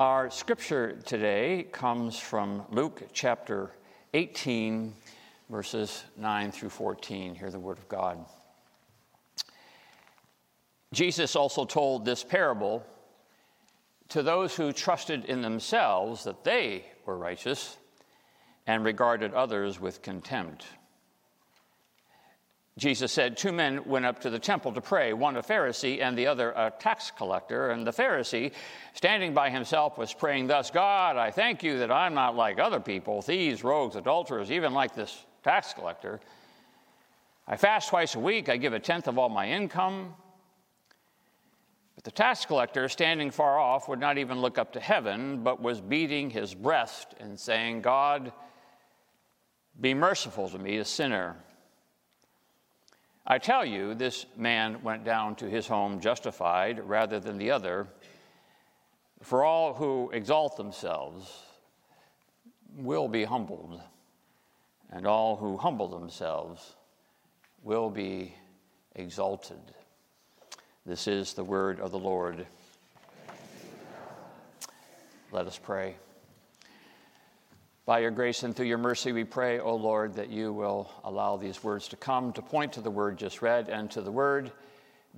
Our scripture today comes from Luke chapter 18, verses 9 through 14. Hear the word of God. Jesus also told this parable to those who trusted in themselves that they were righteous and regarded others with contempt. Jesus said, Two men went up to the temple to pray, one a Pharisee and the other a tax collector. And the Pharisee, standing by himself, was praying thus God, I thank you that I'm not like other people, thieves, rogues, adulterers, even like this tax collector. I fast twice a week, I give a tenth of all my income. But the tax collector, standing far off, would not even look up to heaven, but was beating his breast and saying, God, be merciful to me, a sinner. I tell you, this man went down to his home justified rather than the other. For all who exalt themselves will be humbled, and all who humble themselves will be exalted. This is the word of the Lord. Let us pray. By your grace and through your mercy, we pray, O Lord, that you will allow these words to come to point to the word just read and to the word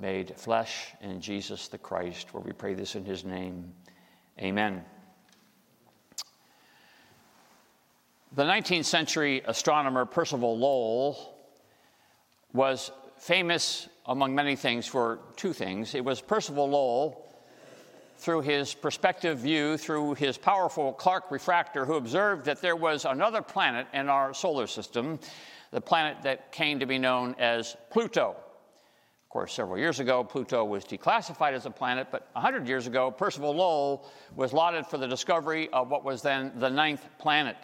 made flesh in Jesus the Christ, where we pray this in his name. Amen. The 19th century astronomer Percival Lowell was famous, among many things, for two things. It was Percival Lowell through his perspective view, through his powerful Clark refractor, who observed that there was another planet in our solar system, the planet that came to be known as Pluto. Of course, several years ago, Pluto was declassified as a planet, but 100 years ago, Percival Lowell was lauded for the discovery of what was then the ninth planet.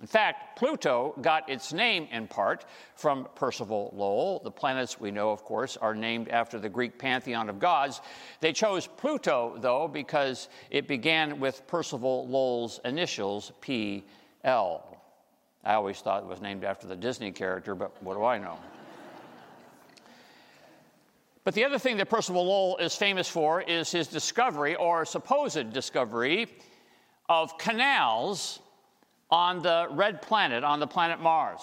In fact, Pluto got its name in part from Percival Lowell. The planets we know, of course, are named after the Greek pantheon of gods. They chose Pluto, though, because it began with Percival Lowell's initials, P.L. I always thought it was named after the Disney character, but what do I know? But the other thing that Percival Lowell is famous for is his discovery, or supposed discovery, of canals on the red planet, on the planet Mars.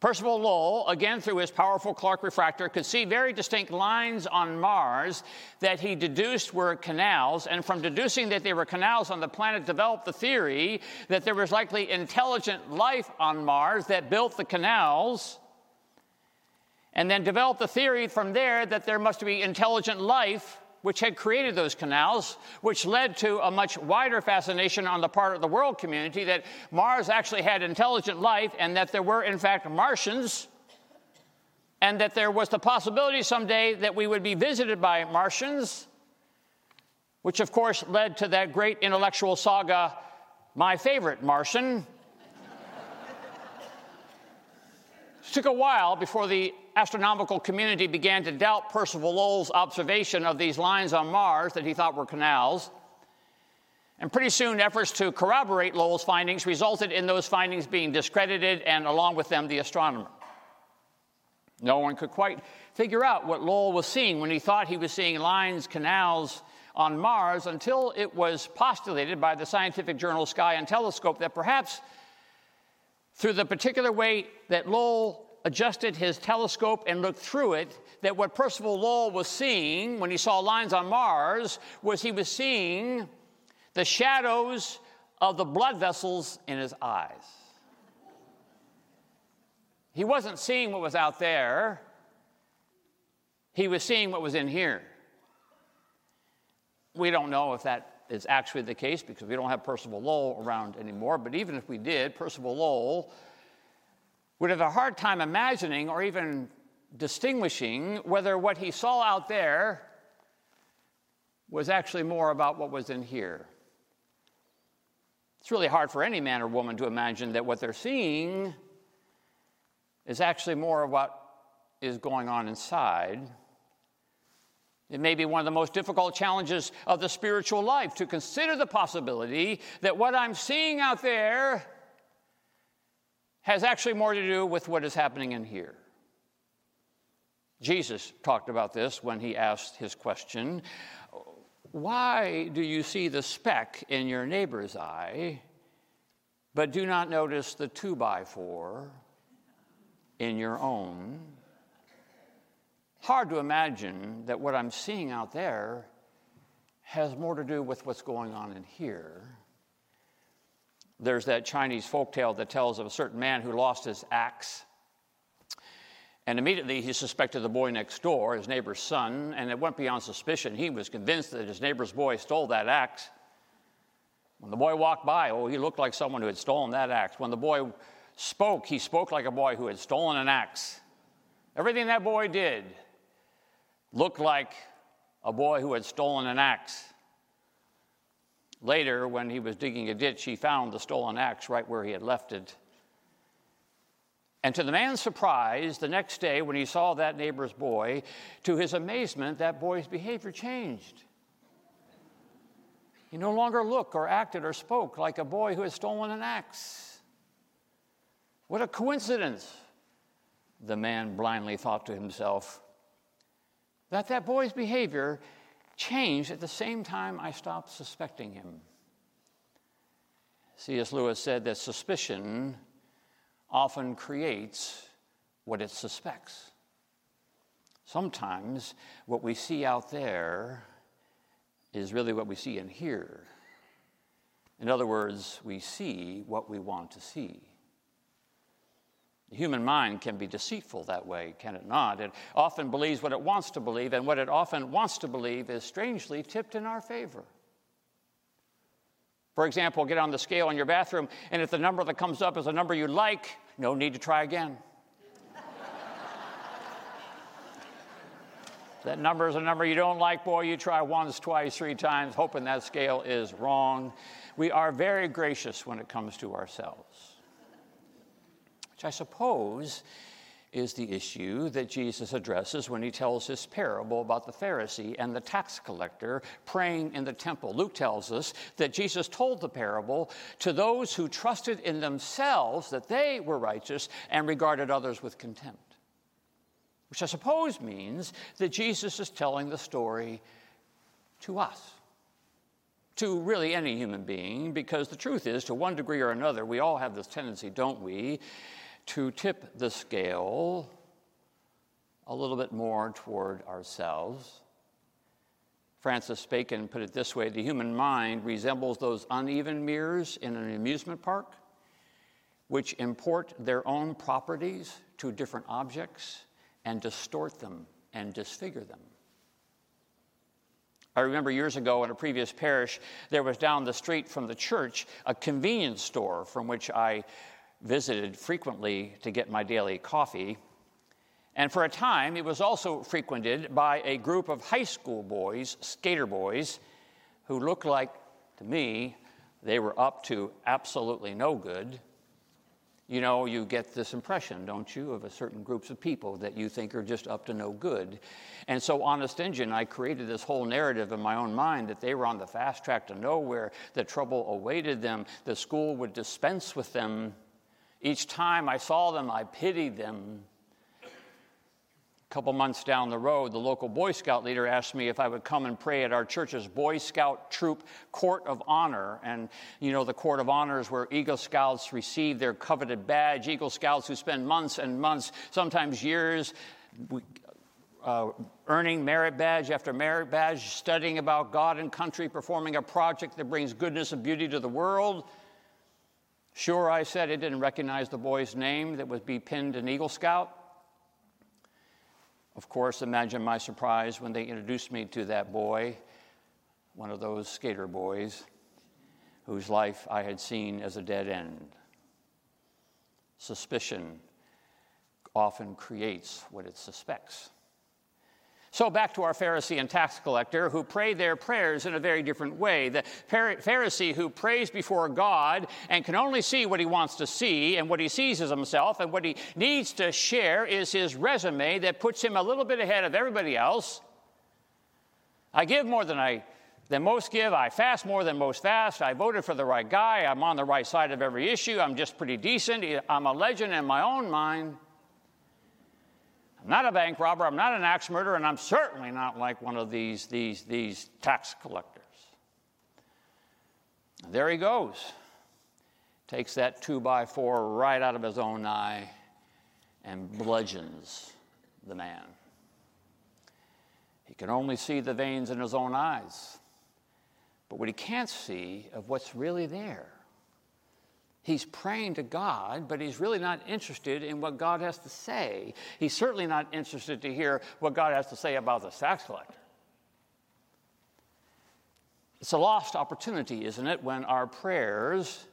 Percival Lowell, again through his powerful Clark refractor, could see very distinct lines on Mars that he deduced were canals, and from deducing that they were canals on the planet, developed the theory that there was likely intelligent life on Mars that built the canals, and then developed the theory from there that there must be intelligent life which had created those canals, which led to a much wider fascination on the part of the world community that Mars actually had intelligent life and that there were, in fact, Martians, and that there was the possibility someday that we would be visited by Martians, which, of course, led to that great intellectual saga, My Favorite Martian. It took a while before the astronomical community began to doubt Percival Lowell's observation of these lines on Mars that he thought were canals. And pretty soon, efforts to corroborate Lowell's findings resulted in those findings being discredited, and along with them, the astronomer. No one could quite figure out what Lowell was seeing when he thought he was seeing lines, canals on Mars until it was postulated by the scientific journal Sky and Telescope that perhaps through the particular way that Lowell adjusted his telescope and looked through it, that what Percival Lowell was seeing when he saw lines on Mars was he was seeing the shadows of the blood vessels in his eyes. He wasn't seeing what was out there, he was seeing what was in here. We don't know if that is actually the case because we don't have Percival Lowell around anymore, but even if we did, Percival Lowell would have a hard time imagining or even distinguishing whether what he saw out there was actually more about what was in here. It's really hard for any man or woman to imagine that what they're seeing is actually more of what is going on inside. It may be one of the most difficult challenges of the spiritual life to consider the possibility that what I'm seeing out there has actually more to do with what is happening in here. Jesus talked about this when he asked his question Why do you see the speck in your neighbor's eye, but do not notice the two by four in your own? Hard to imagine that what I'm seeing out there has more to do with what's going on in here. There's that Chinese folk tale that tells of a certain man who lost his axe and immediately he suspected the boy next door, his neighbor's son, and it went beyond suspicion. He was convinced that his neighbor's boy stole that axe. When the boy walked by, oh, he looked like someone who had stolen that axe. When the boy spoke, he spoke like a boy who had stolen an axe. Everything that boy did looked like a boy who had stolen an axe. Later, when he was digging a ditch, he found the stolen axe right where he had left it. And to the man's surprise, the next day when he saw that neighbor's boy, to his amazement, that boy's behavior changed. He no longer looked or acted or spoke like a boy who had stolen an axe. What a coincidence, the man blindly thought to himself, that that boy's behavior changed at the same time I stopped suspecting him. C.S. Lewis said that suspicion often creates what it suspects. Sometimes what we see out there is really what we see in here. In other words, we see what we want to see. The human mind can be deceitful that way, can it not? It often believes what it wants to believe, and what it often wants to believe is strangely tipped in our favor. For example, get on the scale in your bathroom, and if the number that comes up is a number you like, no need to try again. that number is a number you don't like, boy, you try once, twice, three times, hoping that scale is wrong. We are very gracious when it comes to ourselves, which I suppose is the issue that Jesus addresses when he tells his parable about the Pharisee and the tax collector praying in the temple. Luke tells us that Jesus told the parable to those who trusted in themselves that they were righteous and regarded others with contempt. Which I suppose means that Jesus is telling the story to us to really any human being, because the truth is, to one degree or another, we all have this tendency, don't we, to tip the scale a little bit more toward ourselves. Francis Bacon put it this way the human mind resembles those uneven mirrors in an amusement park, which import their own properties to different objects and distort them and disfigure them. I remember years ago in a previous parish, there was down the street from the church a convenience store from which I visited frequently to get my daily coffee. And for a time, it was also frequented by a group of high school boys, skater boys, who looked like, to me, they were up to absolutely no good. You know, you get this impression, don't you, of a certain groups of people that you think are just up to no good. And so, Honest Injun, I created this whole narrative in my own mind that they were on the fast track to nowhere, that trouble awaited them, the school would dispense with them. Each time I saw them, I pitied them. A couple months down the road, the local Boy Scout leader asked me if I would come and pray at our church's Boy Scout Troop Court of Honor. And you know, the Court of Honor is where Eagle Scouts receive their coveted badge. Eagle Scouts who spend months and months, sometimes years, uh, earning merit badge after merit badge, studying about God and country, performing a project that brings goodness and beauty to the world. Sure, I said it didn't recognize the boy's name that would be pinned in Eagle Scout. Of course, imagine my surprise when they introduced me to that boy, one of those skater boys whose life I had seen as a dead end. Suspicion often creates what it suspects. So, back to our Pharisee and tax collector who pray their prayers in a very different way. The Pharisee who prays before God and can only see what he wants to see, and what he sees is himself, and what he needs to share is his resume that puts him a little bit ahead of everybody else. I give more than I than most give. I fast more than most fast. I voted for the right guy. I'm on the right side of every issue. I'm just pretty decent. I'm a legend in my own mind. I'm not a bank robber, I'm not an axe murderer, and I'm certainly not like one of these, these, these tax collectors. There he goes. Takes that two by four right out of his own eye and bludgeons the man. He can only see the veins in his own eyes, but what he can't see of what's really there. He's praying to God, but he's really not interested in what God has to say. He's certainly not interested to hear what God has to say about the tax collector. It's a lost opportunity, isn't it, when our prayers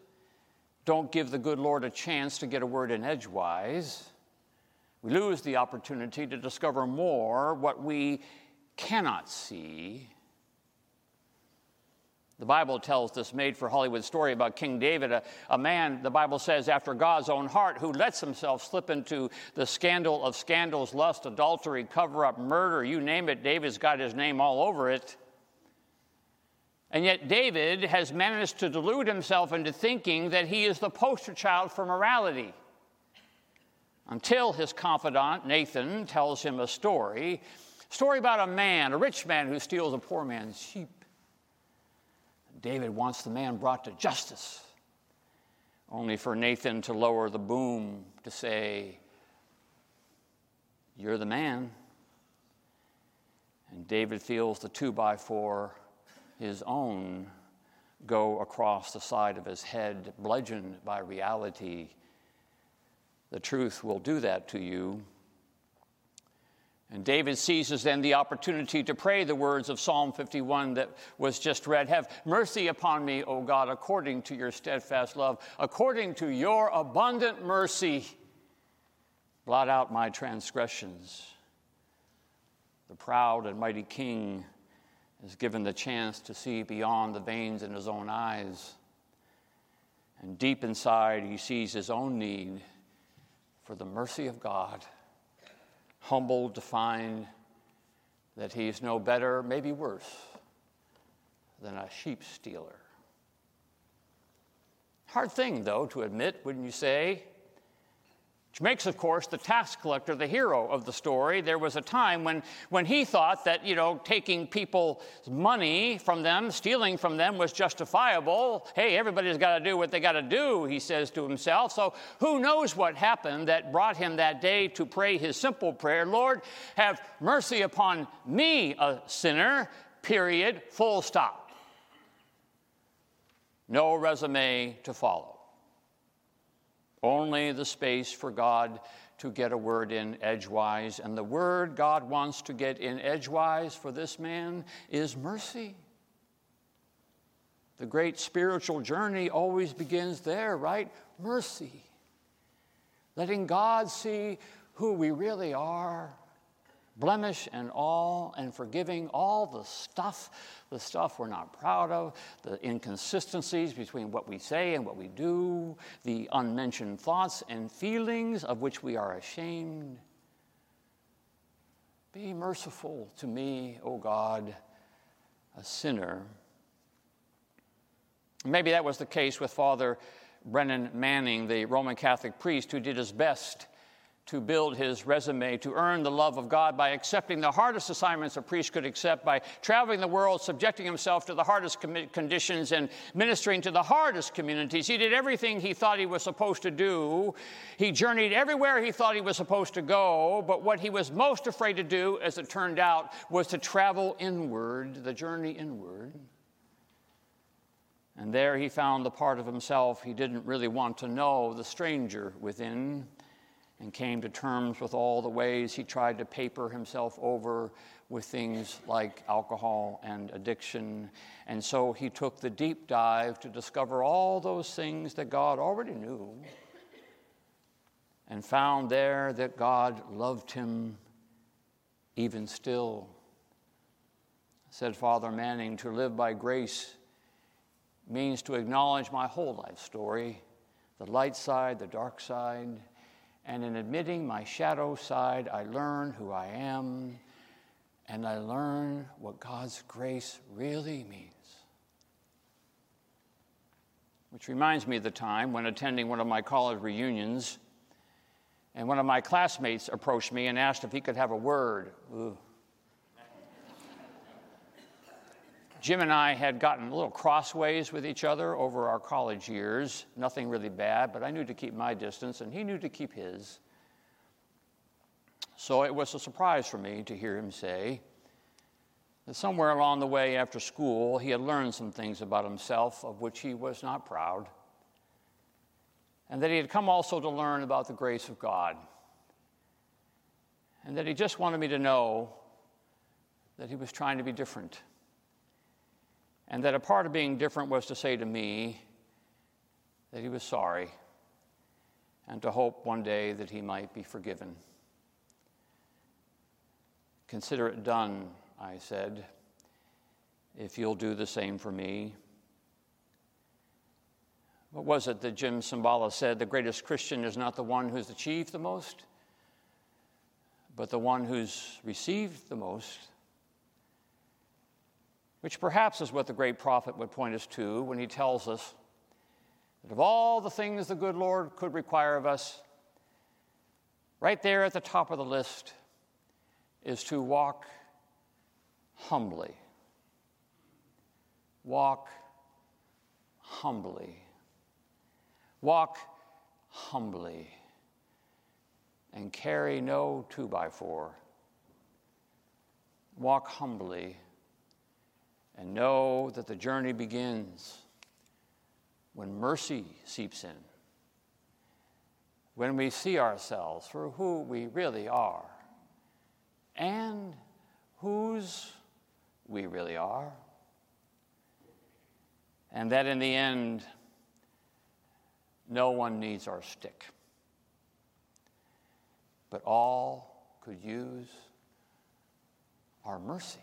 don't give the good Lord a chance to get a word in edgewise. We lose the opportunity to discover more what we cannot see the Bible tells this made for Hollywood story about King David, a, a, man, the Bible says, after God's own heart, who lets himself slip into the scandal of scandals, lust, adultery, cover up, murder, you name it. David's got his name all over it. And yet, David has managed to delude himself into thinking that he is the poster child for morality. Until his confidant, Nathan, tells him a story A story about a man, a rich man who steals a poor man's sheep. David wants the man brought to justice, only for Nathan to lower the boom to say, You're the man. And David feels the two by four, his own, go across the side of his head, bludgeoned by reality. The truth will do that to you. And David seizes then the opportunity to pray the words of Psalm 51 that was just read Have mercy upon me, O God, according to your steadfast love, according to your abundant mercy. Blot out my transgressions. The proud and mighty king is given the chance to see beyond the veins in his own eyes. And deep inside, he sees his own need for the mercy of God humbled to find that he's no better, maybe worse, than a sheep stealer. Hard thing, though, to admit, wouldn't you say? Which makes, of course, the tax collector the hero of the story. There was a time when, when he thought that, you know, taking people's money from them, stealing from them was justifiable. Hey, everybody's got to do what they got to do, he says to himself. So who knows what happened that brought him that day to pray his simple prayer Lord, have mercy upon me, a sinner, period, full stop. No resume to follow. Only the space for God to get a word in edgewise. And the word God wants to get in edgewise for this man is mercy. The great spiritual journey always begins there, right? Mercy. Letting God see who we really are blemish and all, and forgiving all the stuff, the stuff we're not proud of, the inconsistencies between what we say and what we do, the unmentioned thoughts and feelings of which we are ashamed. Be merciful to me, O God, a sinner. Maybe that was the case with Father Brennan Manning, the Roman Catholic priest who did his best to build his resume, to earn the love of God by accepting the hardest assignments a priest could accept, by traveling the world, subjecting himself to the hardest com- conditions, and ministering to the hardest communities. He did everything he thought he was supposed to do. He journeyed everywhere he thought he was supposed to go, but what he was most afraid to do, as it turned out, was to travel inward, the journey inward. And there he found the part of himself he didn't really want to know, the stranger within and came to terms with all the ways he tried to paper himself over with things like alcohol and addiction. And so he took the deep dive to discover all those things that God already knew and found there that God loved him even still. Said Father Manning, to live by grace means to acknowledge my whole life story the light side, the dark side and in admitting my shadow side, I learn who I am and I learn what God's grace really means. Which reminds me of the time when attending one of my college reunions, And one of my classmates approached me and asked if he could have a word. Ooh. Jim and I had gotten a little crossways with each other over our college years. Nothing really bad, but I knew to keep my distance, and he knew to keep his. So it was a surprise for me to hear him say that somewhere along the way after school, he had learned some things about himself of which he was not proud and that he had come also to learn about the grace of God, and that he just wanted me to know that he was trying to be different, and that a part of being different was to say to me that he was sorry, and to hope one day that he might be forgiven. Consider it done, I said, if you'll do the same for me. What was it that Jim Cymbala said? The greatest Christian is not the one who's achieved the most, but the one who's received the most. Which perhaps is what the great prophet would point us to when he tells us that of all the things the good Lord could require of us, right there at the top of the list is to walk humbly. Walk humbly. Walk humbly and carry no two by four. Walk humbly and know that the journey begins when mercy seeps in, when we see ourselves for who we really are and whose we really are, and that in the end, no one needs our stick. But all could use our mercy.